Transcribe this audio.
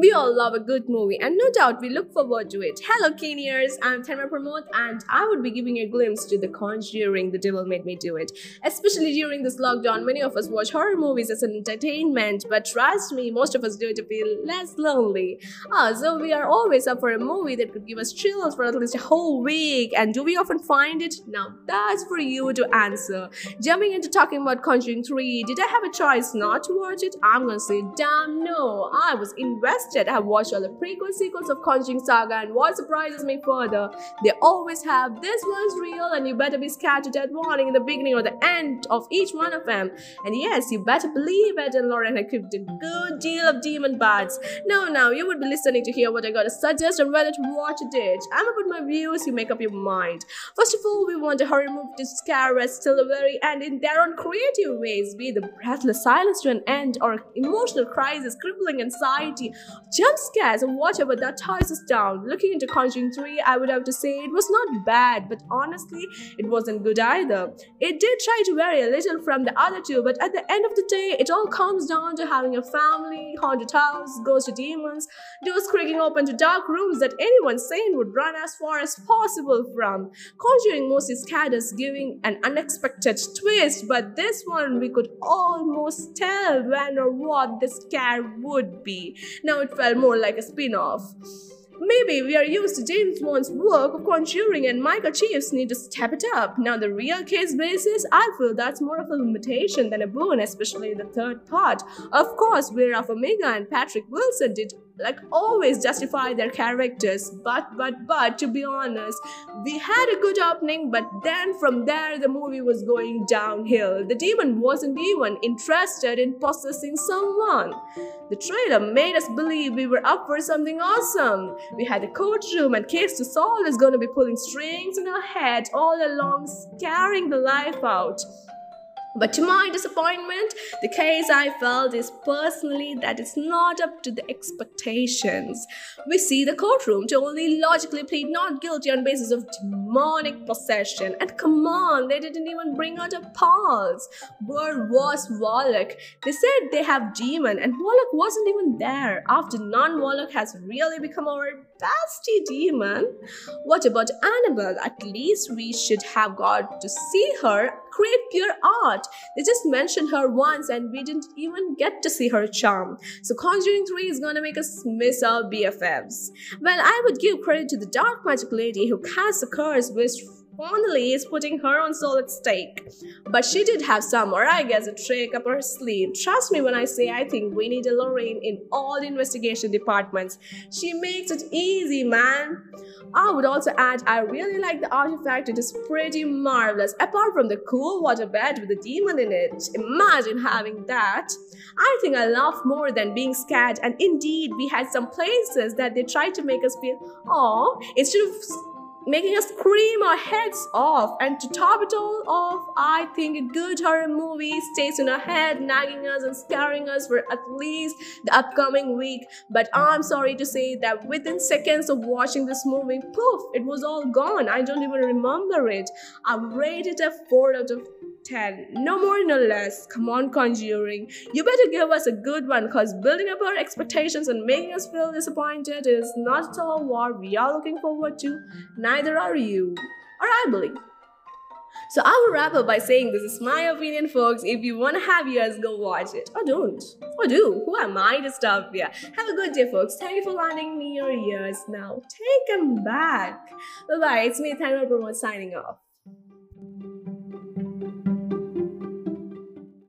We all love a good movie and no doubt we look forward to it. Hello Keniers, I'm Thelma Pramod and I would be giving a glimpse to The Conjuring, The Devil Made Me Do It. Especially during this lockdown, many of us watch horror movies as an entertainment, but trust me, most of us do it to feel less lonely. Ah, so we are always up for a movie that could give us chills for at least a whole week. And do we often find it? Now that's for you to answer. Jumping into talking about Conjuring 3, did I have a choice not to watch it? I'm gonna say damn no. I was invested invested. I have watched all the prequel sequels of Conjuring Saga and what surprises me further, they always have this one's real and you better be scared to death warning in the beginning or the end of each one of them. And yes, you better believe Ed and Lorraine equipped a good deal of demon bats. Now, now, you would be listening to hear what I gotta suggest and whether to watch it. I'm put my views, you make up your mind. First of all, we want a horror movie to scare us till the very end in their own creative ways, be the breathless silence to an end or emotional crisis, crippling anxiety, jump scares or whatever that ties us down. Looking into Conjuring 3, I would have to say it was not bad, but honestly, it wasn't good either. It did try to vary a little from the other two, but at the end of the day, it all comes down to having a family, haunted house, ghosts demons, doors creaking open to dark rooms that anyone sane would run as far as possible from. Conjuring mostly scared us, giving an unexpected twist, but this one we could almost tell when or what the scare would be. Now felt more like a spin off. Maybe we are used to James Wan's work of Conjuring and Michael Chaves need to step it up. Now the real case basis, I feel that's more of a limitation than a boon, especially in the third part. Of course, Vera Farmiga and Patrick Wilson did like always justify their characters. But but but to be honest we had a good opening but then from there the movie was going downhill. The demon wasn't even interested in possessing someone. The trailer made us believe we were up for something awesome. We had a courtroom and case to solve is going to be pulling strings in our head all along scaring the life out but to my disappointment, the case I felt is personally that it's not up to the expectations. We see the courtroom to only logically plead not guilty on basis of demonic possession. And come on, they didn't even bring out a pulse. Where was Valak? They said they have demon and Valak wasn't even there. After non-Valak has really become our bestie demon. What about Annabelle? At least we should have got to see her create pure art. They just mentioned her once and we didn't even get to see her charm. So Conjuring 3 is gonna make us miss our BFFs. Well, I would give credit to the dark magic lady who cast the curse which fondly is putting her on solid stake. But she did have some, or I guess a trick up her sleeve. Trust me when I say I think we need a Lorraine in all the investigation departments. She makes it easy, man. I would also add, I really like the artifact, it is pretty marvelous. Apart from the cool water bed with the demon in it, imagine having that. I think I laughed more than being scared, and indeed, we had some places that they tried to make us feel, oh, instead of making us scream our heads off. And to top it all off, I think a good horror movie stays in our head, nagging us and scaring us for at least the upcoming week. But I'm sorry to say that within seconds of watching this movie, poof, it was all gone. I don't even remember it. I rated it a 4 out of 10. No more, no less. Come on, Conjuring. You better give us a good one because building up our expectations and making us feel disappointed is not at all what we are looking forward to. Neither are you. Or I believe. So I will wrap up by saying this is my opinion, folks. If you want to have yours, go watch it. Or don't. Or do. Who am I to stop here? Have a good day, folks. Thank you for lending me your ears. Now, take them back. Bye-bye. It's me, Thelma Pramod, signing off.